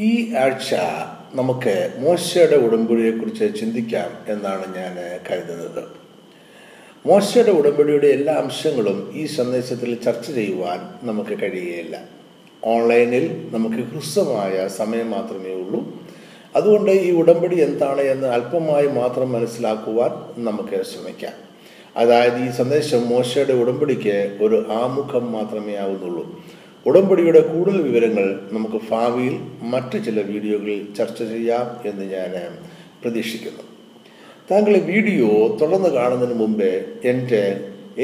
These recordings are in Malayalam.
ഈ ആഴ്ച നമുക്ക് മോശയുടെ ഉടമ്പടിയെക്കുറിച്ച് ചിന്തിക്കാം എന്നാണ് ഞാൻ കരുതുന്നത്. മോശയുടെ ഉടമ്പടിയുടെ എല്ലാ അംശങ്ങളും ഈ സന്ദേശത്തിൽ ചർച്ച ചെയ്യുവാൻ നമുക്ക് കഴിയുകയില്ല ഓൺലൈനിൽ നമുക്ക് ഹ്രസ്വമായ സമയം മാത്രമേ ഉള്ളൂ. അതുകൊണ്ട് ഈ ഉടമ്പടി എന്താണ് എന്ന് അല്പമായി മാത്രം മനസ്സിലാക്കുവാൻ നമുക്ക് ശ്രമിക്കാം. അതായത് ഈ സന്ദേശം മോശയുടെ ഉടമ്പടിക്ക് ഒരു ആമുഖം മാത്രമേ ആവുന്നുള്ളൂ. ഉടമ്പടിയുടെ കൂടുതൽ വിവരങ്ങൾ നമുക്ക് ഭാവിയിൽ മറ്റു ചില വീഡിയോകളിൽ ചർച്ച ചെയ്യാം എന്ന് ഞാൻ പ്രതീക്ഷിക്കുന്നു. താങ്കൾ വീഡിയോ തുടർന്ന് കാണുന്നതിന് മുമ്പേ എന്റെ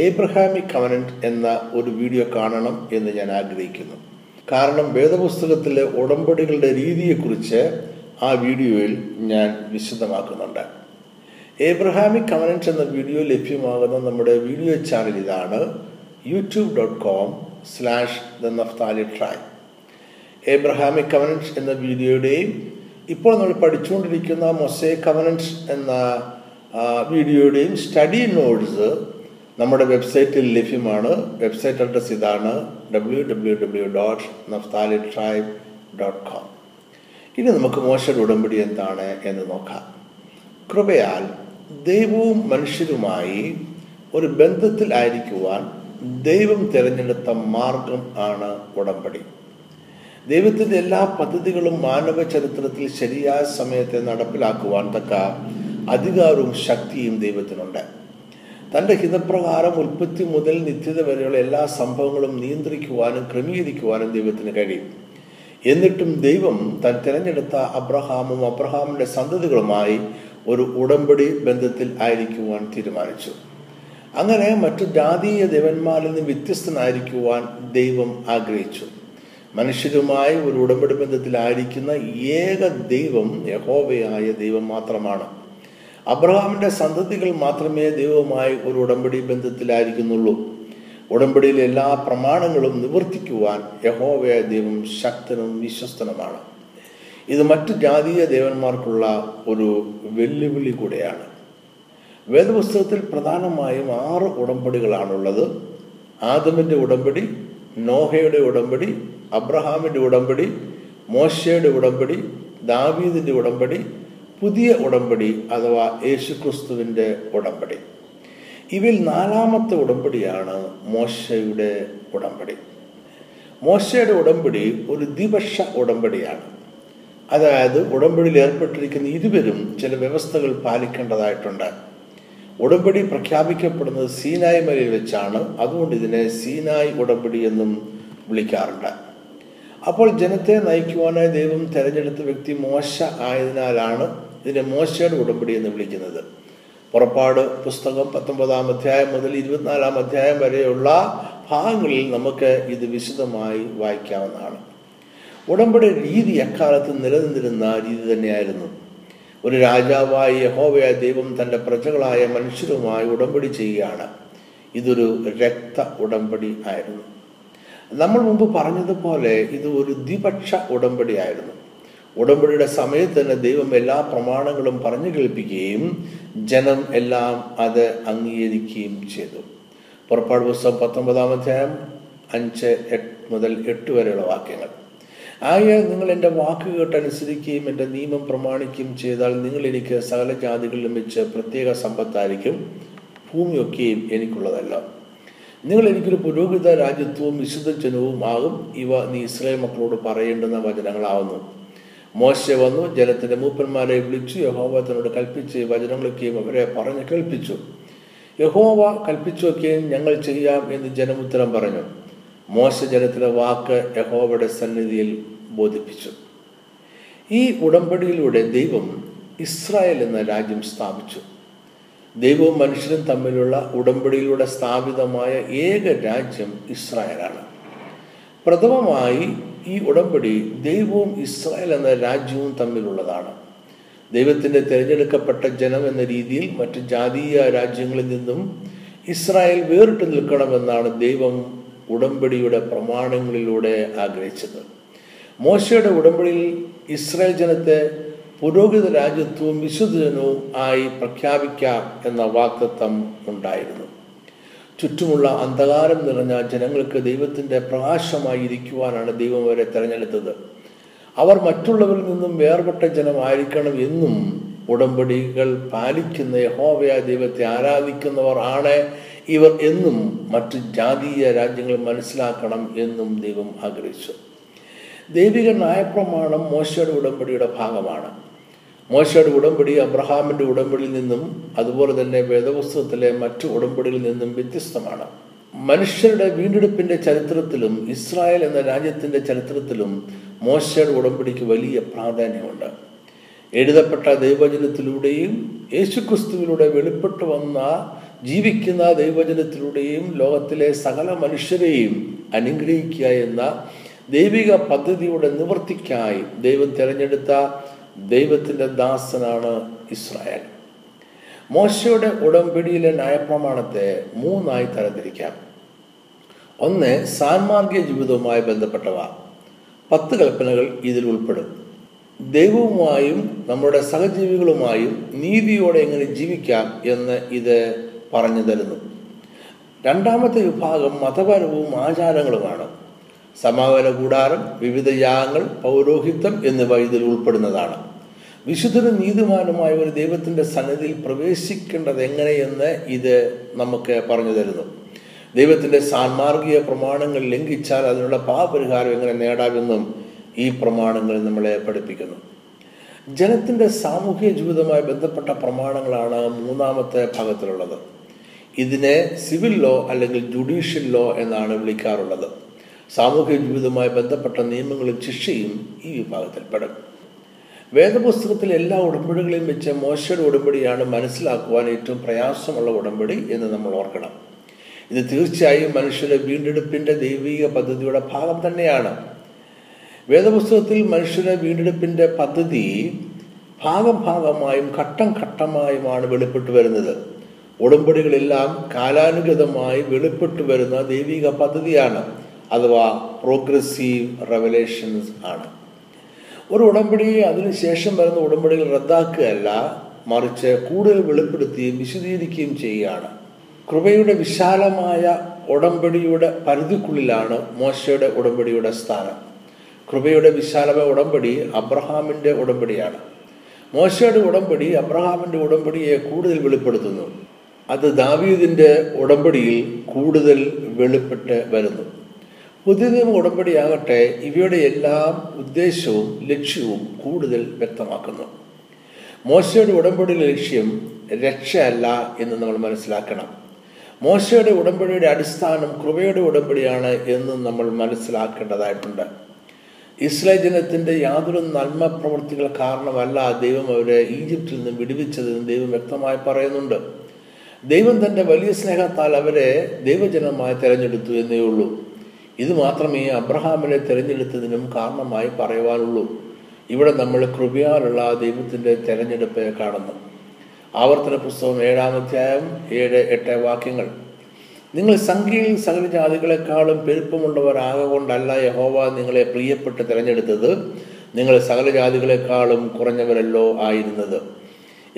ഏബ്രഹാമിക് കവനന്റ് എന്ന ഒരു വീഡിയോ കാണണം എന്ന് ഞാൻ ആഗ്രഹിക്കുന്നു. കാരണം വേദപുസ്തകത്തിലെ ഉടമ്പടികളുടെ രീതിയെക്കുറിച്ച് ആ വീഡിയോയിൽ ഞാൻ വിശദമാക്കുന്നുണ്ട്. ഏബ്രഹാമിക് കവനൻസ് എന്ന വീഡിയോ ലഭ്യമാകുന്ന നമ്മുടെ വീഡിയോ ചാനൽ ഇതാണ് YouTube dot com slash the Naphtali tribe Abrahamic covenants എന്ന വീഡിയോയുടെയും ഇപ്പോൾ നമ്മൾ പഠിച്ചുകൊണ്ടിരിക്കുന്ന മൊസേ കവനൻസ് എന്ന വീഡിയോയുടെയും സ്റ്റഡി നോട്ട്സ് നമ്മുടെ വെബ്സൈറ്റിൽ ലഭ്യമാണ്. വെബ്സൈറ്റ് അഡ്രസ് ഇതാണ് W W W dot Naphtali tribe dot com ഇനി നമുക്ക് മോശയുടെ ഉടമ്പടി എന്താണ് എന്ന് നോക്കാം. കൃപയാൽ ദൈവവും മനുഷ്യരുമായി ഒരു ബന്ധത്തിൽ ആയിരിക്കുവാൻ ദൈവം തിരഞ്ഞെടുത്ത മാർഗം ആണ് ഉടമ്പടി. ദൈവത്തിന്റെ എല്ലാ പദ്ധതികളും മാനവ ചരിത്രത്തിൽ ശരിയായ സമയത്തെ നടപ്പിലാക്കുവാൻ തക്ക അധികാരവും ശക്തിയും ദൈവത്തിനുണ്ട്. തന്റെ ഹിതപ്രകാരം ഉൽപ്പത്തി മുതൽ നിത്യത വരെയുള്ള എല്ലാ സംഭവങ്ങളും നിയന്ത്രിക്കുവാനും ക്രമീകരിക്കുവാനും ദൈവത്തിന് കഴിയും. എന്നിട്ടും ദൈവം തൻ തിരഞ്ഞെടുത്ത അബ്രഹാമും അബ്രഹാമിന്റെ സന്തതികളുമായി ഒരു ഉടമ്പടി ബന്ധത്തിൽ ആയിരിക്കുവാൻ തീരുമാനിച്ചു. അങ്ങനെ മറ്റു ജാതീയ ദേവന്മാരിൽ നിന്ന് വ്യത്യസ്തനായിരിക്കുവാൻ ദൈവം ആഗ്രഹിച്ചു. മനുഷ്യരുമായി ഒരു ഉടമ്പടി ബന്ധത്തിലായിരിക്കുന്ന ഏക ദൈവം യഹോവയായ ദൈവം മാത്രമാണ്. അബ്രഹാമിന്റെ സന്തതികൾ മാത്രമേ ദൈവവുമായി ഒരു ഉടമ്പടി ബന്ധത്തിലായിരിക്കുന്നുള്ളൂ. ഉടമ്പടിയിലെ എല്ലാ പ്രമാണങ്ങളും നിവർത്തിക്കുവാൻ യഹോവയ ദൈവം ശക്തനും വിശ്വസ്തനുമാണ്. ഇത് മറ്റു ജാതീയ ദേവന്മാർക്കുള്ള ഒരു വെല്ലുവിളി കൂടെയാണ്. വേദപുസ്തകത്തിൽ പ്രധാനമായും ആറ് ഉടമ്പടികളാണുള്ളത്. ആദമിന്റെ ഉടമ്പടി നോഹയുടെ ഉടമ്പടി അബ്രഹാമിന്റെ ഉടമ്പടി മോശയുടെ ഉടമ്പടി ദാവീദിന്റെ ഉടമ്പടി പുതിയ ഉടമ്പടി അഥവാ യേശുക്രിസ്തുവിന്റെ ഉടമ്പടി. ഇവയിൽ നാലാമത്തെ ഉടമ്പടിയാണ് മോശയുടെ ഉടമ്പടി. മോശയുടെ ഉടമ്പടി ഒരു ദ്വിപക്ഷ ഉടമ്പടിയാണ്. അതായത് ഉടമ്പടിയിൽ ഏർപ്പെട്ടിരിക്കുന്ന ഇരുവരും ചില വ്യവസ്ഥകൾ പാലിക്കേണ്ടതായിട്ടുണ്ട്. ഉടമ്പടി പ്രഖ്യാപിക്കപ്പെടുന്നത് സീനായ് മലയിൽ വെച്ചാണ്. അതുകൊണ്ട് ഇതിനെ സീനായ് ഉടമ്പടി എന്നും വിളിക്കാറുണ്ട്. അപ്പോൾ ജനത്തെ നയിക്കുവാനായി ദൈവം തെരഞ്ഞെടുത്ത വ്യക്തി മോശ ആയതിനാലാണ് ഇതിനെ മോശയുടെ ഉടമ്പടി എന്ന് വിളിക്കുന്നത്. പുറപ്പാട് പുസ്തകം പത്തൊമ്പതാം അധ്യായം മുതൽ ഇരുപത്തിനാലാം അധ്യായം വരെയുള്ള ഭാഗങ്ങളിൽ നമുക്ക് ഇത് വിശദമായി വായിക്കാവുന്നതാണ്. ഉടമ്പടി രീതി അക്കാലത്ത് നിലനിന്നിരുന്ന രീതി തന്നെയായിരുന്നു. ഒരു രാജാവായി യഹോവയ ദൈവം തന്റെ പ്രജകളായ മനുഷ്യരുമായി ഉടമ്പടി ചെയ്യുകയാണ്. ഇതൊരു രക്ത ഉടമ്പടി ആയിരുന്നു. നമ്മൾ മുമ്പ് പറഞ്ഞതുപോലെ ഇത് ഒരു ദ്വിപക്ഷ ഉടമ്പടി ആയിരുന്നു. ഉടമ്പടിയുടെ സമയത്ത് തന്നെ ദൈവം എല്ലാ പ്രമാണങ്ങളും പറഞ്ഞു കേൾപ്പിക്കുകയും ജനം എല്ലാം അത് അംഗീകരിക്കുകയും ചെയ്തു. പുറപ്പാട് പുസ്തകം പത്തൊമ്പതാം അധ്യായം അഞ്ച് മുതൽ എട്ട് വരെയുള്ള വാക്യങ്ങൾ. ആയ നിങ്ങൾ എന്റെ വാക്ക് കേട്ടനുസരിക്കുകയും എന്റെ നിയമം പ്രമാണിക്കുകയും ചെയ്താൽ നിങ്ങൾ എനിക്ക് സകല ജാതികളിലും വെച്ച് പ്രത്യേക സമ്പത്തായിരിക്കും ഭൂമിയൊക്കെയും എനിക്കുള്ളതല്ല. നിങ്ങൾ എനിക്കൊരു പുരോഹിത രാജ്യത്വവും വിശുദ്ധ ജനവും ആകും. ഇവ നീ ഇസ്രായേൽ മക്കളോട് പറയേണ്ടുന്ന വചനങ്ങളാവുന്നു. മോശ വന്നു ജനത്തിന്റെ മൂപ്പന്മാരെ വിളിച്ചു യഹോവ തന്നോട് കൽപ്പിച്ച് വചനങ്ങളൊക്കെയും അവരെ പറഞ്ഞ് കേൾപ്പിച്ചു. യഹോവ കൽപ്പിച്ചൊക്കെയും ഞങ്ങൾ ചെയ്യാം എന്ന് ജനമുത്തരം പറഞ്ഞു. മോശ ജനത്തിലെ വാക്ക് യഹോവയുടെ സന്നിധിയിൽ ബോധിപ്പിച്ചു. ഈ ഉടമ്പടിയിലൂടെ ദൈവം ഇസ്രായേൽ എന്ന രാജ്യം സ്ഥാപിച്ചു. ദൈവവും മനുഷ്യരും തമ്മിലുള്ള ഉടമ്പടിയിലൂടെ സ്ഥാപിതമായ ഏക രാജ്യം ഇസ്രായേലാണ്. പ്രഥമമായി ഈ ഉടമ്പടി ദൈവവും ഇസ്രായേൽ എന്ന രാജ്യവും തമ്മിലുള്ളതാണ്. ദൈവത്തിന്റെ തിരഞ്ഞെടുക്കപ്പെട്ട ജനം എന്ന രീതിയിൽ മറ്റ് ജാതീയ രാജ്യങ്ങളിൽ നിന്നും ഇസ്രായേൽ വേറിട്ട് നിൽക്കണമെന്നാണ് ദൈവം ഉടമ്പടിയുടെ പ്രമാണങ്ങളിലൂടെ ആഗ്രഹിച്ചത്. മോശയുടെ ഉടമ്പടിയിൽ ഇസ്രായേൽ ജനത്തെ പുരോഹിത രാജ്യത്വവും വിശുദ്ധജനവും ആയി പ്രഖ്യാപിക്കാം എന്ന വാക്തത്വം ഉണ്ടായിരുന്നു. ചുറ്റുമുള്ള അന്ധകാരം നിറഞ്ഞ ജനങ്ങൾക്ക് ദൈവത്തിന്റെ പ്രകാശമായി ഇരിക്കുവാനാണ് ദൈവം അവരെ തിരഞ്ഞെടുത്തത്. അവർ മറ്റുള്ളവരിൽ നിന്നും വേർപെട്ട ജനമായിരിക്കണം എന്നും ഉടമ്പടികൾ പാലിക്കുന്ന യഹോവയ ദൈവത്തെ ആരാധിക്കുന്നവർ ആണ് ഇവർ എന്നും മറ്റ് ജാതീയ രാജ്യങ്ങൾ മനസ്സിലാക്കണം എന്നും ദൈവം ആഗ്രഹിച്ചു. ദൈവിക ന്യായപ്രമാണം മോശയുടെ ഉടമ്പടിയുടെ ഭാഗമാണ്. മോശയുടെ ഉടമ്പടി അബ്രഹാമിന്റെ ഉടമ്പടിയിൽ നിന്നും അതുപോലെ തന്നെ വേദപുസ്തകത്തിലെ മറ്റു ഉടമ്പടിയിൽ നിന്നും വ്യത്യസ്തമാണ്. മനുഷ്യരുടെ വീണ്ടെടുപ്പിന്റെ ചരിത്രത്തിലും ഇസ്രായേൽ എന്ന രാജ്യത്തിന്റെ ചരിത്രത്തിലും മോശയുടെ ഉടമ്പടിക്ക് വലിയ പ്രാധാന്യമുണ്ട്. എഴുതപ്പെട്ട ദൈവചനത്തിലൂടെയും യേശുക്രിസ്തുവിലൂടെ വെളിപ്പെട്ടു വന്ന ജീവിക്കുന്ന ദൈവചനത്തിലൂടെയും ലോകത്തിലെ സകല മനുഷ്യരെയും അനുഗ്രഹിക്കുക എന്ന ദൈവിക പദ്ധതിയുടെ നിവൃത്തിക്കായി ദൈവം തിരഞ്ഞെടുത്ത ദൈവത്തിന്റെ ദാസനാണ് ഇസ്രായേൽ. മോശയുടെ ഉടമ്പടിയിലെ ന്യായപ്രമാണത്തെ മൂന്നായി തരംതിരിക്കാം. ഒന്ന് സാൻമാർഗിക ജീവിതവുമായി ബന്ധപ്പെട്ടവ. പത്ത് കൽപ്പനകൾ ഇതിൽ ഉൾപ്പെടും. ദൈവവുമായും നമ്മുടെ സഹജീവികളുമായും നീതിയോടെ എങ്ങനെ ജീവിക്കാം എന്ന് ഇത് പറഞ്ഞു തരുന്നു. രണ്ടാമത്തെ വിഭാഗം മതപരവും ആചാരങ്ങളുമാണ്. സമാഗമന കൂടാരം വിവിധ യാഗങ്ങൾ പൗരോഹിത്യം എന്നിവ ഇതിൽ ഉൾപ്പെടുന്നതാണ്. വിശുദ്ധനും നീതിമാനുമായ ഒരു ദൈവത്തിന്റെ സന്നിധിയിൽ പ്രവേശിക്കേണ്ടത് എങ്ങനെയെന്ന് ഇത് നമുക്ക് പറഞ്ഞു തരുന്നു. ദൈവത്തിന്റെ സാൻമാർഗീയ പ്രമാണങ്ങൾ ലംഘിച്ചാൽ അതിനുള്ള പാപരിഹാരം എങ്ങനെ നേടാമെന്നും ഈ പ്രമാണങ്ങൾ നമ്മളെ പഠിപ്പിക്കുന്നു. ജനത്തിന്റെ സാമൂഹിക ജീവിതവുമായി ബന്ധപ്പെട്ട പ്രമാണങ്ങളാണ് മൂന്നാമത്തെ ഭാഗത്തിലുള്ളത്. ഇതിനെ സിവിൽ ലോ അല്ലെങ്കിൽ ജുഡീഷ്യൽ ലോ എന്നാണ് വിളിക്കാറുള്ളത്. സാമൂഹിക ജീവിതവുമായി ബന്ധപ്പെട്ട നിയമങ്ങളും ശിക്ഷയും ഈ വിഭാഗത്തിൽപ്പെടും വേദപുസ്തകത്തിലെ എല്ലാ ഉടമ്പടികളെയും വെച്ച് മോശയുടെ ഉടമ്പടിയാണ് മനസ്സിലാക്കുവാൻ ഏറ്റവും പ്രയാസമുള്ള ഉടമ്പടി എന്ന് നമ്മൾ ഓർക്കണം. ഇത് തീർച്ചയായും മനുഷ്യരുടെ വീണ്ടെടുപ്പിന്റെ ദൈവിക പദ്ധതിയുടെ ഭാഗം തന്നെയാണ്. വേദപുസ്തകത്തിൽ മനുഷ്യരുടെ വീണ്ടെടുപ്പിന്റെ പദ്ധതി ഭാഗം ഭാഗമായും ഘട്ടം ഘട്ടമായുമാണ് വെളിപ്പെട്ടു വരുന്നത്. ഉടമ്പടികളെല്ലാം കാലാനുഗതമായി വെളിപ്പെട്ടു വരുന്ന ദൈവിക പദ്ധതിയാണ്. അഥവാ പ്രോഗ്രസീവ് റെവലേഷൻസ് ആണ്. ഒരു ഉടമ്പടിയെ അതിനുശേഷം വരുന്ന ഉടമ്പടികൾ റദ്ദാക്കുകയല്ല മറിച്ച് കൂടുതൽ വെളിപ്പെടുത്തുകയും വിശദീകരിക്കുകയും ചെയ്യുകയാണ്. കൃപയുടെ വിശാലമായ ഉടമ്പടിയുടെ പരിധിക്കുള്ളിലാണ് മോശയുടെ ഉടമ്പടിയുടെ സ്ഥാനം. കൃപയുടെ വിശാലമായ ഉടമ്പടി അബ്രഹാമിന്റെ ഉടമ്പടിയാണ്. മോശയുടെ ഉടമ്പടി അബ്രഹാമിന്റെ ഉടമ്പടിയെ കൂടുതൽ വെളിപ്പെടുത്തുന്നു. അത് ദാവീദിന്റെ ഉടമ്പടിയിൽ കൂടുതൽ വെളിപ്പെട്ട് വരുന്നു. പുതിയ നിയമ ഉടമ്പടിയാകട്ടെ ഇവയുടെ എല്ലാം ഉദ്ദേശവും ലക്ഷ്യവും കൂടുതൽ വ്യക്തമാക്കുന്നു. മോശയുടെ ഉടമ്പടിയുടെ ലക്ഷ്യം രക്ഷയല്ല എന്ന് നമ്മൾ മനസ്സിലാക്കണം. മോശയുടെ ഉടമ്പടിയുടെ അടിസ്ഥാനം കൃപയുടെ ഉടമ്പടിയാണ് എന്ന് നമ്മൾ മനസ്സിലാക്കേണ്ടതായിട്ടുണ്ട്. ഇസ്രായേൽ ജനത്തിന്റെ യാതൊരു നന്മ പ്രവൃത്തികൾ കാരണമല്ല ദൈവം അവരെ ഈജിപ്തിൽ നിന്ന് വിടുവിച്ചതെന്ന് ദൈവം വ്യക്തമായി പറയുന്നുണ്ട്. ദൈവം തന്റെ വലിയ സ്നേഹത്താൽ അവരെ ദൈവജനമായി തെരഞ്ഞെടുത്തു എന്നേ ഉള്ളൂ. ഇത് മാത്രമേ അബ്രഹാമിനെ തിരഞ്ഞെടുത്തതിനും കാരണമായി പറയുവാനുള്ളൂ. ഇവിടെ നമ്മൾ കൃപയാലുള്ള ദൈവത്തിന്റെ തിരഞ്ഞെടുപ്പ് കാണുന്നു. ആവർത്തന പുസ്തകം ഏഴാം അധ്യായം ഏഴ് എട്ട് വാക്യങ്ങൾ. നിങ്ങൾ സംഖ്യയിൽ സകല ജാതികളെക്കാളും പെരുപ്പമുള്ളവരാകൊണ്ടല്ല യഹോവ നിങ്ങളെ പ്രിയപ്പെട്ട് തിരഞ്ഞെടുത്തത്. നിങ്ങൾ സകല ജാതികളെക്കാളും കുറഞ്ഞവരല്ലോ ആയിരുന്നത്.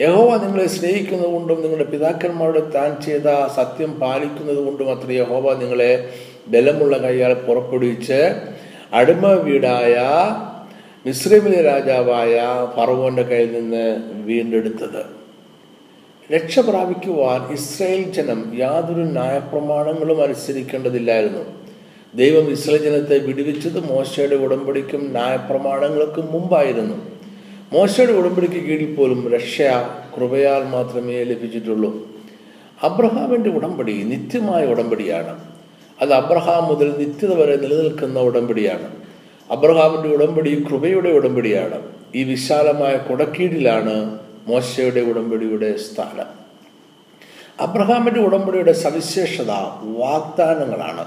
യഹോവ നിങ്ങളെ സ്നേഹിക്കുന്നതുകൊണ്ടും നിങ്ങളുടെ പിതാക്കന്മാരുടെ താൻ ചെയ്ത സത്യം പാലിക്കുന്നത് കൊണ്ടും അത്ര യഹോവ നിങ്ങളെ ബലമുള്ള കൈയാൽ പുറപ്പെടുവിച്ച് അടിമ വീടായ മിശ്രമിലെ രാജാവായ ഫറവോന്റെ കയ്യിൽ നിന്ന് വീണ്ടെടുത്തത്. രക്ഷ പ്രാപിക്കുവാൻ ഇസ്രായേൽ ജനം യാതൊരു ന്യായപ്രമാണങ്ങളും അനുസരിക്കേണ്ടതില്ലായിരുന്നു. ദൈവം ഇസ്രായേൽ ജനത്തെ വിടുവിച്ചത് മോശയുടെ ഉടമ്പടിക്കും ന്യായപ്രമാണങ്ങൾക്കും മുമ്പായിരുന്നു. മോശയുടെ ഉടമ്പടിക്ക് കീഴിൽ പോലും രക്ഷ കൃപയാൽ മാത്രമേ ലഭിച്ചിട്ടുള്ളൂ. അബ്രഹാമിന്റെ ഉടമ്പടി നിത്യമായ ഉടമ്പടിയാണ്. അത് അബ്രഹാം മുതൽ നിത്യത വരെ നിലനിൽക്കുന്ന ഉടമ്പടിയാണ്. അബ്രഹാമിന്റെ ഉടമ്പടി കൃപയുടെ ഉടമ്പടിയാണ്. ഈ വിശാലമായ കുടക്കീഴിലാണ് മോശയുടെ ഉടമ്പടിയുടെ സ്ഥാനം. അബ്രഹാമിന്റെ ഉടമ്പടിയുടെ സവിശേഷത വാഗ്ദാനങ്ങളാണ്.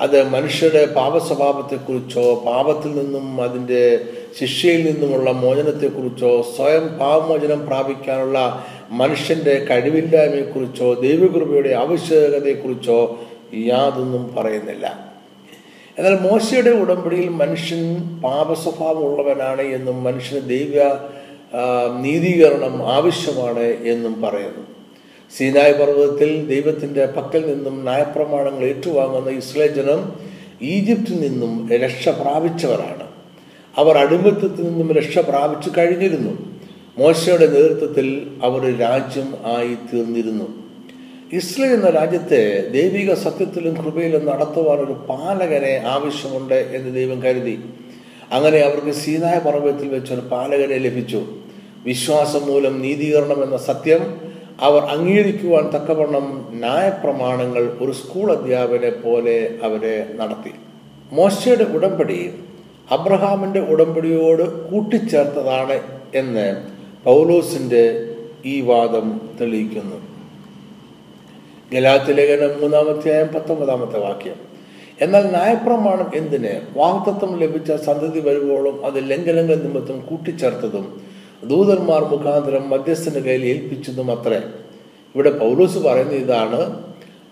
അത് മനുഷ്യരുടെ പാപസ്വഭാവത്തെക്കുറിച്ചോ പാപത്തിൽ നിന്നും അതിന്റെ ശിക്ഷയിൽ നിന്നുമുള്ള മോചനത്തെക്കുറിച്ചോ സ്വയം പാപമോചനം പ്രാപിക്കാനുള്ള മനുഷ്യന്റെ കഴിവില്ലായ്മയെക്കുറിച്ചോ ദൈവകൃപയുടെ ആവശ്യകതയെക്കുറിച്ചോ യാതൊന്നും പറയുന്നില്ല. എന്നാൽ മോശയുടെ ഉടമ്പടിയിൽ മനുഷ്യൻ പാപസ്വഭാവമുള്ളവനാണ് എന്നും മനുഷ്യന് ദൈവ നീതീകരണം ആവശ്യമാണ് എന്നും പറയുന്നു. സീനായ് പർവതത്തിൽ ദൈവത്തിന്റെ പക്കൽ നിന്നും ന്യായപ്രമാണങ്ങൾ ഏറ്റുവാങ്ങുന്ന ഇസ്ലേ ജനം ഈജിപ്തിൽ നിന്നും രക്ഷ പ്രാപിച്ചവരാണ്. അവർ അടിമത്തത്തിൽ നിന്നും രക്ഷ പ്രാപിച്ചു കഴിഞ്ഞിരുന്നു. മോശയുടെ നേതൃത്വത്തിൽ അവർ രാജ്യം ആയി തീർന്നിരുന്നു ഇസ്രയേൽ എന്ന രാജ്യത്തെ ദൈവിക സത്യത്തിലും കൃപയിലും നടത്തുവാൻ ഒരു പാലകനെ ആവശ്യമുണ്ട് എന്ന് ദൈവം കരുതി. അങ്ങനെ അവർക്ക് സീനായ പർവതത്തിൽ വെച്ച് ഒരു പാലകനെ ലഭിച്ചു. വിശ്വാസം മൂലം നീതീകരണം എന്ന സത്യം അവർ അംഗീകരിക്കുവാൻ തക്കവണ്ണം ന്യായപ്രമാണങ്ങൾ ഒരു സ്കൂൾ അധ്യാപനെ പോലെ അവരെ നടത്തി. മോശയുടെ ഉടമ്പടി അബ്രഹാമിന്റെ ഉടമ്പടിയോട് കൂട്ടിച്ചേർത്തതാണ് എന്ന് പൗലോസിന്റെ ഈ വാദം തെളിയിക്കുന്നു. ഗലാത്തി ലേഖനം മൂന്നാമധ്യായം പത്തൊമ്പതാമത്തെ വാക്യം. എന്നാൽ ന്യായപ്രമാണം എന്തിന്? വാക്തത്വം ലഭിച്ച സന്തതി വരുവോളം അത് ലംഘനങ്ങൾ നിമിത്തം കൂട്ടിച്ചേർത്തതും ദൂതന്മാർ മുഖാന്തരം മധ്യസ്ഥന് കയ്യിൽ ഏൽപ്പിച്ചതും അത്രേ. ഇവിടെ പൗലൂസ് പറയുന്ന ഇതാണ്.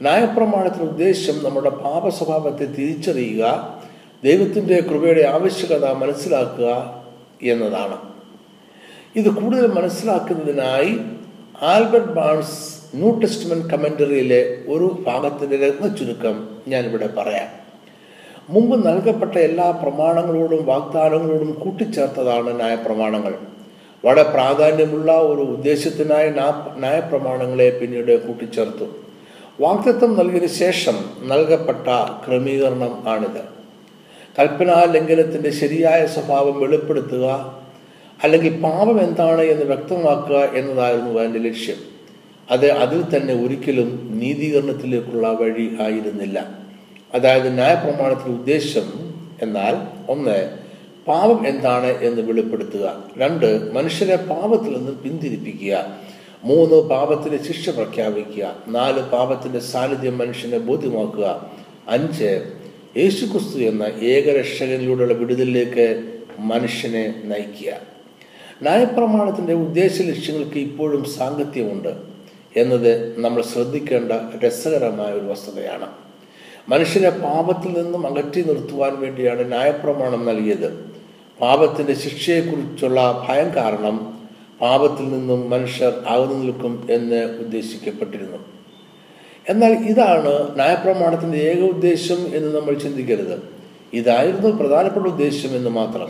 ന്യായപ്രമാണത്തിന്റെ ഉദ്ദേശം നമ്മുടെ പാപ സ്വഭാവത്തെ തിരിച്ചറിയുക ദൈവത്തിന്റെ കൃപയുടെ ആവശ്യകത മനസ്സിലാക്കുക എന്നതാണ്. ഇത് കൂടുതൽ മനസ്സിലാക്കുന്നതിനായി ആൽബർട്ട് ബാൺസ് ന്യൂ ടെസ്റ്റ്മെന്റ് കമന്ററിയിലെ ഒരു ഭാഗത്തിന്റെ ചുരുക്കം ഞാനിവിടെ പറയാം. മുമ്പ് നൽകപ്പെട്ട എല്ലാ പ്രമാണങ്ങളോടും വാഗ്ദാനങ്ങളോടും കൂട്ടിച്ചേർത്തതാണ് ന്യായപ്രമാണങ്ങൾ. വളരെ പ്രാധാന്യമുള്ള ഒരു ഉദ്ദേശത്തിനായി ന്യായപ്രമാണങ്ങളെ പിന്നീട് കൂട്ടിച്ചേർത്തു. വാഗ്ദത്വം നൽകിയതിനു ശേഷം നൽകപ്പെട്ട ക്രമീകരണം ആണിത്. കൽപ്പനാ ലംഘനത്തിന്റെ ശരിയായ സ്വഭാവം വെളിപ്പെടുത്തുക അല്ലെങ്കിൽ പാപം എന്താണ് എന്ന് വ്യക്തമാക്കുക എന്നതായിരുന്നു അതിന്റെ ലക്ഷ്യം. അത് അതിൽ തന്നെ ഒരിക്കലും നീതീകരണത്തിലേക്കുള്ള വഴി ആയിരുന്നില്ല. അതായത് ന്യായപ്രമാണത്തിന്റെ ഉദ്ദേശം എന്നാൽ ഒന്ന് പാപം എന്താണ് എന്ന് വെളിപ്പെടുത്തുക. രണ്ട് മനുഷ്യരെ പാപത്തിൽ നിന്ന് പിന്തിരിപ്പിക്കുക. മൂന്ന് പാപത്തിന് ശിക്ഷ പ്രഖ്യാപിക്കുക. നാല് പാപത്തിന്റെ സാന്നിധ്യം മനുഷ്യനെ ബോധ്യമാക്കുക. അഞ്ച് യേശുക്രിസ്തു എന്ന ഏകരക്ഷകനിലൂടെയുള്ള വിടുതലിലേക്ക് മനുഷ്യനെ നയിക്കുക. ന്യായപ്രമാണത്തിന്റെ ഉദ്ദേശ ലക്ഷ്യങ്ങൾക്ക് ഇപ്പോഴും സാങ്കത്യമുണ്ട്. എന്നത് നമ്മൾ ശ്രദ്ധിക്കേണ്ട രസകരമായ ഒരു വസ്തുതയാണ്. മനുഷ്യനെ പാപത്തിൽ നിന്നും അകറ്റി നിർത്തുവാൻ വേണ്ടിയാണ് ന്യായപ്രമാണം നൽകിയത്. പാപത്തിന്റെ ശിക്ഷയെക്കുറിച്ചുള്ള ഭയം കാരണം പാപത്തിൽ നിന്നും മനുഷ്യർ അകന്നു നിൽക്കും എന്ന് ഉദ്ദേശിക്കപ്പെട്ടിരുന്നു. എന്നാൽ ഇതാണ് ന്യായപ്രമാണത്തിന്റെ ഏക ഉദ്ദേശം എന്ന് നമ്മൾ ചിന്തിക്കരുത്. ഇതായിരുന്നു പ്രധാനപ്പെട്ട ഉദ്ദേശം എന്ന് മാത്രം.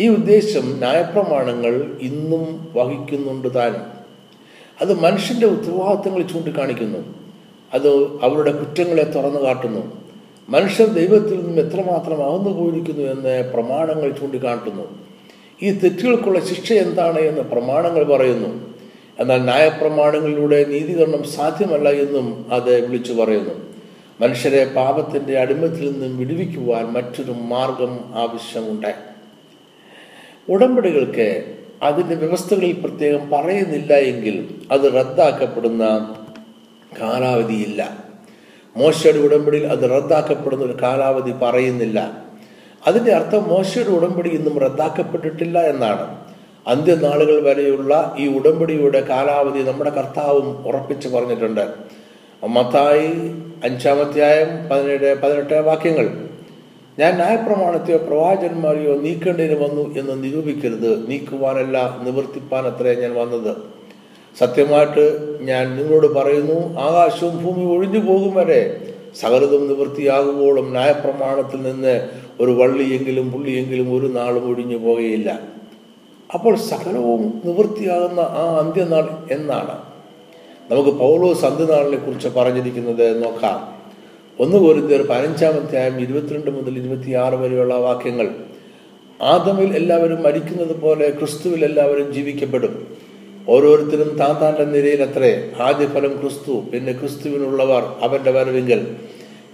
ഈ ഉദ്ദേശം ന്യായപ്രമാണങ്ങൾ ഇന്നും വഹിക്കുന്നുണ്ട് താനും. അത് മനുഷ്യന്റെ ഉത്തരവാദിത്തങ്ങൾ ചൂണ്ടിക്കാണിക്കുന്നു. അത് അവരുടെ കുറ്റങ്ങളെ തുറന്നു കാട്ടുന്നു. മനുഷ്യർ ദൈവത്തിൽ നിന്നും എത്രമാത്രം അകന്നു പോയിരിക്കുന്നു എന്ന് പ്രമാണങ്ങൾ ചൂണ്ടിക്കാട്ടുന്നു. ഈ തെറ്റുകൾക്കുള്ള ശിക്ഷ എന്താണ് എന്ന് പ്രമാണങ്ങൾ പറയുന്നു. എന്നാൽ ന്യായപ്രമാണങ്ങളിലൂടെ നീതികരണം സാധ്യമല്ല എന്നും അത് വിളിച്ചു പറയുന്നു. മനുഷ്യരെ പാപത്തിന്റെ അടിമത്തിൽ നിന്നും വിടുവിക്കുവാൻ മറ്റൊരു മാർഗം ആവശ്യമുണ്ട്. ഉടമ്പടികൾക്ക് അതിന്റെ വ്യവസ്ഥകളിൽ പ്രത്യേകം പറയുന്നില്ല എങ്കിൽ അത് റദ്ദാക്കപ്പെടുന്ന കാലാവധിയില്ല. മോശയുടെ ഉടമ്പടിയിൽ അത് റദ്ദാക്കപ്പെടുന്ന ഒരു കാലാവധി പറയുന്നില്ല. അതിന്റെ അർത്ഥം മോശയുടെ ഉടമ്പടി ഇന്നും റദ്ദാക്കപ്പെട്ടിട്ടില്ല എന്നാണ്. അന്ത്യനാളുകൾ വരെയുള്ള ഈ ഉടമ്പടിയുടെ കാലാവധി നമ്മുടെ കർത്താവും ഉറപ്പിച്ചു പറഞ്ഞിട്ടുണ്ട്. മത്തായി അഞ്ചാമധ്യായം പതിനേഴ് പതിനെട്ട് വാക്യങ്ങൾ. ഞാൻ ന്യായപ്രമാണത്തെയോ പ്രവാചന്മാരെയോ നീക്കേണ്ടതിന് വന്നു എന്ന് നിരൂപിക്കരുത്. നീക്കുവാനല്ല നിവർത്തിപ്പാൻ അത്രേ ഞാൻ വന്നത്. സത്യമായിട്ട് ഞാൻ നിങ്ങളോട് പറയുന്നു ആകാശവും ഭൂമി ഒഴിഞ്ഞു പോകും വരെ സകലതും നിവൃത്തിയാകുമ്പോഴും ന്യായപ്രമാണത്തിൽ നിന്ന് ഒരു വള്ളിയെങ്കിലും പുള്ളിയെങ്കിലും ഒരു നാളും ഒഴിഞ്ഞു പോകുകയില്ല. അപ്പോൾ സകലവും നിവൃത്തിയാകുന്ന ആ അന്ത്യനാൾ എന്നാണ്. നമുക്ക് പൗലോസ് അന്ത്യനാളിനെ കുറിച്ച് പറഞ്ഞിരിക്കുന്നത് നോക്കാം. ഒന്ന് കോരിന്തേർ പതിനഞ്ചാമധ്യായം ഇരുപത്തിരണ്ട് മുതൽ ഇരുപത്തിയാറ് വരെയുള്ള വാക്യങ്ങൾ. ആദമിൽ എല്ലാവരും മരിക്കുന്നത് പോലെ ക്രിസ്തുവിൽ എല്ലാവരും ജീവിക്കപ്പെടും. ഓരോരുത്തരും താൻ താന്റെ അത്രേ ആദ്യഫലം ക്രിസ്തു പിന്നെ ക്രിസ്തുവിനുള്ളവർ അവന്റെ വരവിങ്കൽ.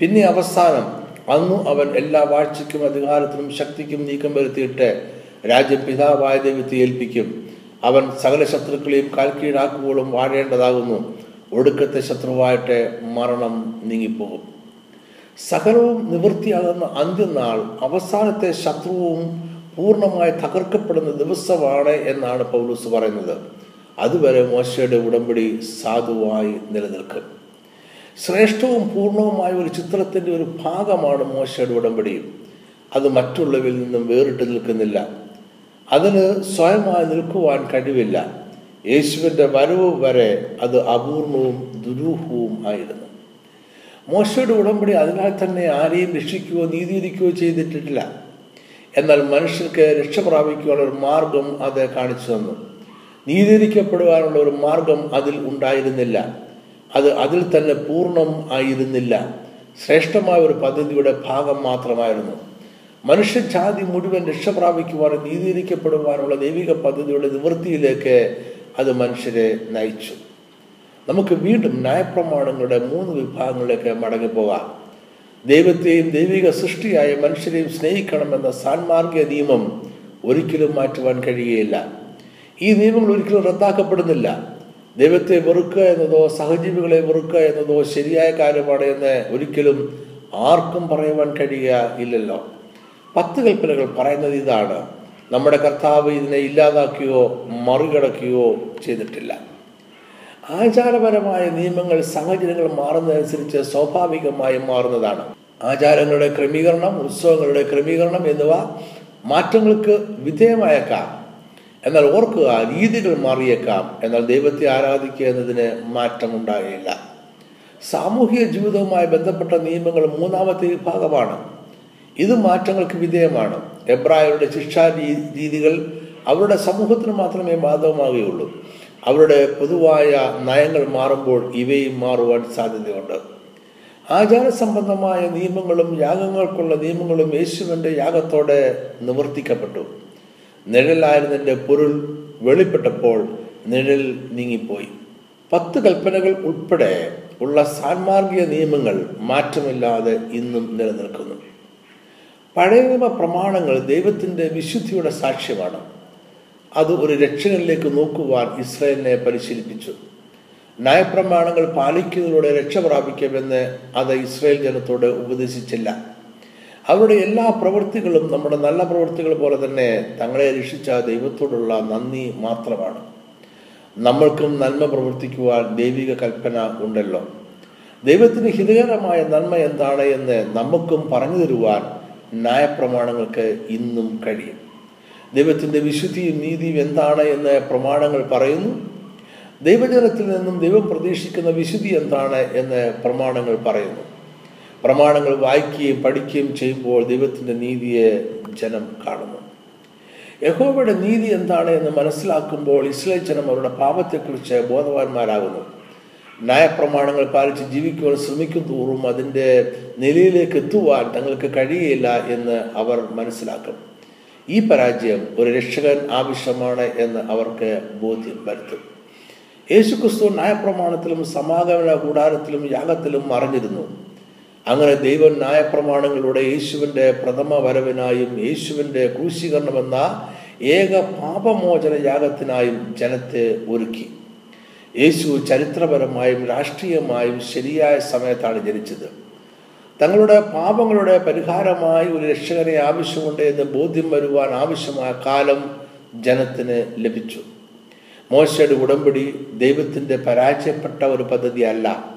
പിന്നെ അവസാനം അന്നു അവൻ എല്ലാ വാഴ്ചയ്ക്കും അധികാരത്തിനും ശക്തിക്കും നീക്കം വരുത്തിയിട്ട് രാജ്യം പിതാവായ ദൈവത്തെ ഏൽപ്പിക്കും. അവൻ സകല ശത്രുക്കളെയും കാൽക്കീഴാക്കുമ്പോഴും വാഴേണ്ടതാകുന്നു. ഒടുക്കത്തെ ശത്രുവായിട്ട് മരണം നീങ്ങിപ്പോകും. സകലവും നിവൃത്തിയാകുന്ന അന്ത്യനാൾ അവസാനത്തെ ശത്രുവും പൂർണമായി തകർക്കപ്പെടുന്ന ദിവസമാണ് എന്നാണ് പൗലൂസ് പറയുന്നത്. അതുവരെ മോശയുടെ ഉടമ്പടി സാധുവായി നിലനിൽക്കും. ശ്രേഷ്ഠവും പൂർണവുമായ ഒരു ചിത്രത്തിന്റെ ഒരു ഭാഗമാണ് മോശയുടെ ഉടമ്പടി. അത് മറ്റുള്ളവരിൽ നിന്നും വേറിട്ട് നിൽക്കുന്നില്ല. അതിന് സ്വയമായി നിൽക്കുവാൻ കഴിവില്ല. യേശുവിന്റെ വരവ് വരെ അത് അപൂർണവും ദുരൂഹവും ആയിരുന്നു. മോശയുടെ ഉടമ്പടി അതിനാൽ തന്നെ ആരെയും രക്ഷിക്കുകയോ നീതിയിരിക്കുകയോ ചെയ്തിട്ടില്ല എന്നാൽ മനുഷ്യർക്ക് രക്ഷ പ്രാപിക്കുവാനുള്ള ഒരു മാർഗം അത് കാണിച്ചു തന്നു. നീതീകരിക്കപ്പെടുവാനുള്ള ഒരു മാർഗം അതിൽ ഉണ്ടായിരുന്നില്ല. അത് അതിൽ തന്നെ പൂർണം ആയിരുന്നില്ല. ശ്രേഷ്ഠമായ ഒരു പദ്ധതിയുടെ ഭാഗം മാത്രമായിരുന്നു. മനുഷ്യജാതി മുഴുവൻ രക്ഷ പ്രാപിക്കുവാനും നീതീകരിക്കപ്പെടുവാനുള്ള ദൈവിക പദ്ധതിയുടെ നിവൃത്തിയിലേക്ക് അത് മനുഷ്യരെ നയിച്ചു. നമുക്ക് വീണ്ടും ന്യായപ്രമാണങ്ങളുടെ മൂന്ന് വിഭാഗങ്ങളിലേക്ക് മടങ്ങിപ്പോകാം ദൈവത്തെയും ദൈവിക സൃഷ്ടിയായ മനുഷ്യരെയും സ്നേഹിക്കണമെന്ന സാൻമാർഗിക നിയമം ഒരിക്കലും മാറ്റുവാൻ കഴിയുകയില്ല. ഈ നിയമങ്ങൾ ഒരിക്കലും റദ്ദാക്കപ്പെടുന്നില്ല. ദൈവത്തെ വെറുക്കുക എന്നതോ സഹജീവികളെ വെറുക്കുക എന്നതോ ശരിയായ കാര്യമാണ് എന്ന് ഒരിക്കലും ആർക്കും പറയുവാൻ കഴിയുക ഇല്ലല്ലോ. പത്ത് കൽപ്പനകൾ പറയുന്നത് ഇതാണ്. നമ്മുടെ കർത്താവ് ഇതിനെ ഇല്ലാതാക്കുകയോ മറികടക്കുകയോ ചെയ്തിട്ടില്ല. ആചാരപരമായ നിയമങ്ങൾ സാഹചര്യങ്ങൾ മാറുന്നതനുസരിച്ച് സ്വാഭാവികമായി മാറുന്നതാണ്. ആചാരങ്ങളുടെ ക്രമീകരണം ഉത്സവങ്ങളുടെ ക്രമീകരണം എന്നിവ മാറ്റങ്ങൾക്ക് വിധേയമായേക്കാം. എന്നാൽ ഓർക്കുക രീതികൾ മാറിയേക്കാം. എന്നാൽ ദൈവത്തെ ആരാധിക്കുക എന്നതിന് മാറ്റമുണ്ടാകില്ല സാമൂഹിക ജീവിതവുമായി ബന്ധപ്പെട്ട നിയമങ്ങൾ മൂന്നാമത്തെ വിഭാഗമാണ്. ഇത് മാറ്റങ്ങൾക്ക് വിധേയമാണ്. എബ്രായരുടെ ശിക്ഷാ രീതികൾ അവരുടെ സമൂഹത്തിന് മാത്രമേ ബാധകമാകുകയുള്ളൂ. അവരുടെ പൊതുവായ നയങ്ങൾ മാറുമ്പോൾ ഇവയും മാറുവാൻ സാധ്യതയുണ്ട്. ആചാര സംബന്ധമായ നിയമങ്ങളും യാഗങ്ങൾക്കുള്ള നിയമങ്ങളും യേശുവിന്റെ യാഗത്തോടെ നിവർത്തിക്കപ്പെട്ടു. നിഴലായിരുന്നതിന്റെ പൊരുൾ വെളിപ്പെട്ടപ്പോൾ നിഴൽ നീങ്ങിപ്പോയി. പത്ത് കൽപ്പനകൾ ഉൾപ്പെടെ ഉള്ള സാൻമാർഗിക നിയമങ്ങൾ മാറ്റമില്ലാതെ ഇന്നും നിലനിൽക്കുന്നു. പഴയ നിയമ പ്രമാണങ്ങൾ ദൈവത്തിന്റെ വിശുദ്ധിയുടെ സാക്ഷ്യമാണ്. അത് ഒരു രക്ഷകനിലേക്ക് നോക്കുവാൻ ഇസ്രയേലിനെ പരിശീലിപ്പിച്ചു. നയപ്രമാണങ്ങൾ പാലിക്കുന്നതിലൂടെ രക്ഷ പ്രാപിക്കുമെന്ന് അത് ഇസ്രയേൽ ജനത്തോട് ഉപദേശിച്ചില്ല. അവരുടെ എല്ലാ പ്രവൃത്തികളും നമ്മുടെ നല്ല പ്രവൃത്തികൾ പോലെ തന്നെ തങ്ങളെ രക്ഷിച്ച ദൈവത്തോടുള്ള നന്ദി മാത്രമാണ്. നമ്മൾക്കും നന്മ പ്രവർത്തിക്കുവാൻ ദൈവിക കൽപ്പന ഉണ്ടല്ലോ. ദൈവത്തിന് ഹിതകരമായ നന്മ എന്താണ് എന്ന് നമുക്കും പറഞ്ഞു തരുവാൻ ന്യായപ്രമാണങ്ങൾക്ക് ഇന്നും കഴിയും. ദൈവത്തിന്റെ വിശുദ്ധിയും നീതിയും എന്താണ് എന്ന് പ്രമാണങ്ങൾ പറയുന്നു. ദൈവജനത്തിൽ നിന്നും ദൈവം പ്രതീക്ഷിക്കുന്ന വിശുദ്ധി എന്താണ് എന്ന് പ്രമാണങ്ങൾ പറയുന്നു. പ്രമാണങ്ങൾ വായിക്കുകയും പഠിക്കുകയും ചെയ്യുമ്പോൾ ദൈവത്തിന്റെ നീതിയെ ജനം കാണുന്നു. യഹോബയുടെ നീതി എന്താണ് എന്ന് മനസ്സിലാക്കുമ്പോൾ ഇസ്ലേ ജനം അവരുടെ പാപത്തെക്കുറിച്ച് ബോധവാന്മാരാകുന്നു. ന്യായപ്രമാണങ്ങൾ പാലിച്ച് ജീവിക്കുവാൻ ശ്രമിക്കും തോറും അതിന്റെ നിലയിലേക്ക് എത്തുവാൻ തങ്ങൾക്ക് കഴിയില്ല എന്ന് അവർ മനസ്സിലാക്കും. ഈ പരാജയം ഒരു രക്ഷകൻ ആവശ്യമാണ് എന്ന് അവർക്ക് ബോധ്യം വരുത്തും. യേശുക്രിസ്തു ന്യായപ്രമാണത്തിലും സമാഗമന കൂടാരത്തിലും യാഗത്തിലും മറിഞ്ഞിരുന്നു അങ്ങനെ ദൈവം ന്യായപ്രമാണങ്ങളുടെ യേശുവിന്റെ പ്രഥമ വരവിനായും യേശുവിന്റെ ക്രൂശീകരണമെന്ന ഏക പാപമോചന യാഗത്തിനായും ജനത്തെ ഒരുക്കി. യേശു ചരിത്രപരമായും രാഷ്ട്രീയമായും ശരിയായ സമയത്താണ് ജനിച്ചത്. തങ്ങളുടെ പാപങ്ങളുടെ പരിഹാരമായി ഒരു രക്ഷകനെ ആവശ്യമുണ്ട് എന്ന് ബോധ്യം വരുവാൻ ആവശ്യമായ കാലം ജനത്തിന് ലഭിച്ചു. മോശയുടെ ഉടമ്പടി ദൈവത്തിന്റെ പരാജയപ്പെട്ട ഒരു പദ്ധതിയല്ല.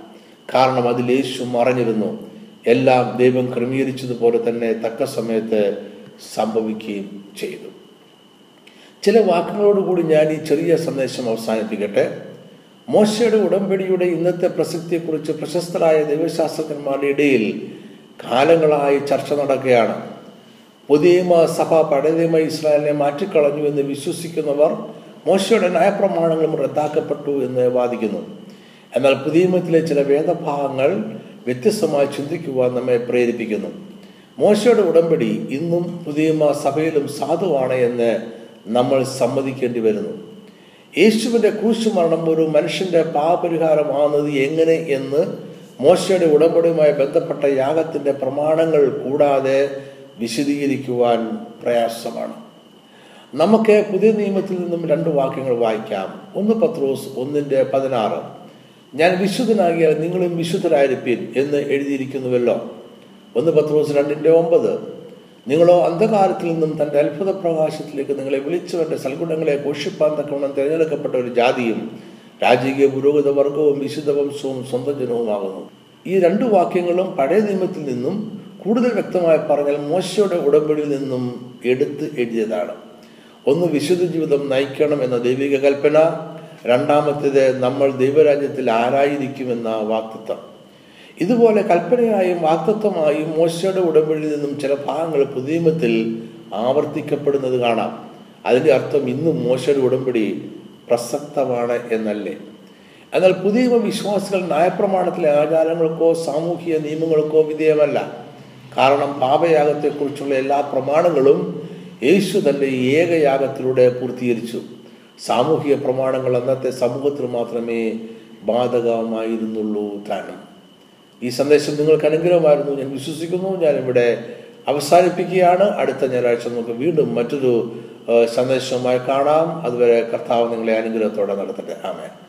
കാരണം അതിൽ യേശു മറഞ്ഞിരുന്നു. എല്ലാം ദൈവം ക്രമീകരിച്ചതുപോലെ തന്നെ തക്ക സമയത്ത് സംഭവിക്കുകയും ചെയ്തു. ചില വാക്കുകളോടുകൂടി ഞാൻ ഈ ചെറിയ സന്ദേശം അവസാനിപ്പിക്കട്ടെ. മോശയുടെ ഉടമ്പടിയുടെ ഇന്നത്തെ പ്രസക്തിയെക്കുറിച്ച് പ്രശസ്തരായ ദൈവശാസ്ത്രജ്ഞന്മാരുടെ ഇടയിൽ കാലങ്ങളായി ചർച്ച നടക്കുകയാണ്. പുതിയമ സഭ പഴയമ ഇസ്രായേലിനെ മാറ്റിക്കളഞ്ഞു എന്ന് വിശ്വസിക്കുന്നവർ മോശയുടെ നയപ്രമാണങ്ങളും റദ്ദാക്കപ്പെട്ടു എന്ന് വാദിക്കുന്നു. എന്നാൽ പുതിയമത്തിലെ ചില വേദഭാഗങ്ങൾ വ്യത്യസ്തമായി ചിന്തിക്കുവാൻ നമ്മെ പ്രേരിപ്പിക്കുന്നു. മോശയുടെ ഉടമ്പടി ഇന്നും പുതിയമ സഭയിലും സാധുവാണ് എന്ന് നമ്മൾ സമ്മതിക്കേണ്ടി വരുന്നു. യേശുവിന്റെ ക്രൂശുമരണം ഒരു മനുഷ്യന്റെ പാപപരിഹാരമാകുന്നത് എങ്ങനെ എന്ന് മോശയുടെ ഉടമ്പടിയുമായി ബന്ധപ്പെട്ട യാഗത്തിന്റെ പ്രമാണങ്ങൾ കൂടാതെ വിശദീകരിക്കുവാൻ പ്രയാസമാണ്. നമുക്ക് പുതിയ നിയമത്തിൽ നിന്നും രണ്ട് വാക്യങ്ങൾ വായിക്കാം. ഒന്ന് പത്രോസ് ഒന്നിന്റെ പതിനാറ്. ഞാൻ വിശുദ്ധനാകിയാൽ നിങ്ങളും വിശുദ്ധരായിരിക്കും എന്ന് എഴുതിയിരിക്കുന്നുവല്ലോ. ഒന്ന് പത്രോസ് രണ്ടിന്റെ ഒമ്പത്. നിങ്ങളോ അന്ധകാരത്തിൽ നിന്നും തന്റെ അത്ഭുത പ്രകാശത്തിലേക്ക് നിങ്ങളെ വിളിച്ചവന്റെ സൽഗുണങ്ങളെ പോഷിപ്പാൻ തക്കവണ്ണം തിരഞ്ഞെടുക്കപ്പെട്ട ഒരു ജാതിയും രാജകീയ പുരോഗത വർഗവും വിശുദ്ധ വംശവും സ്വന്തം ജനവുമാകുന്നു. ഈ രണ്ട് വാക്യങ്ങളും പഴയ നിയമത്തിൽ നിന്നും കൂടുതൽ വ്യക്തമായി പറഞ്ഞാൽ മോശയുടെ ഉടമ്പടിയിൽ നിന്നും എടുത്ത് എഴുതിയതാണ്. ഒന്ന് വിശുദ്ധ ജീവിതം നയിക്കണം എന്ന ദൈവിക കൽപ്പന. രണ്ടാമത്തേത് നമ്മൾ ദൈവരാജ്യത്തിൽ ആരായിരിക്കുമെന്ന വാക്തത്വം. ഇതുപോലെ കൽപ്പനയായും വാക്തത്വമായും മോശയുടെ ഉടമ്പടിയിൽ നിന്നും ചില ഭാഗങ്ങൾ പുതിയമത്തിൽ ആവർത്തിക്കപ്പെടുന്നത് കാണാം. അതിന്റെ അർത്ഥം ഇന്നും മോശയുടെ ഉടമ്പടി പ്രസക്തമാണ് എന്നല്ലേ? എന്നാൽ പുതിയ വിശ്വാസികൾ നയപ്രമാണത്തിലെ ആചാരങ്ങൾക്കോ സാമൂഹിക നിയമങ്ങൾക്കോ വിധേയമല്ല. കാരണം പാപയാഗത്തെക്കുറിച്ചുള്ള എല്ലാ പ്രമാണങ്ങളും യേശു തന്റെ ഏകയാഗത്തിലൂടെ പൂർത്തീകരിച്ചു. സാമൂഹിക പ്രമാണങ്ങൾ അന്നത്തെ സമൂഹത്തിൽ മാത്രമേ ബാധകമായിരുന്നുള്ളൂ താനും. ഈ സന്ദേശം നിങ്ങൾക്ക് അനുഗ്രഹമായിരുന്നു. ഞാൻ വിശ്വസിക്കുന്നു. ഞാൻ ഇവിടെ അവസാനിപ്പിക്കുകയാണ്. അടുത്ത ഞായറാഴ്ച നമുക്ക് വീണ്ടും മറ്റൊരു സന്ദേശവുമായി കാണാം. അതുവരെ കർത്താവ് നിങ്ങളെ അനുഗ്രഹത്തോടെ നടത്തട്ടെ. ആമേൻ.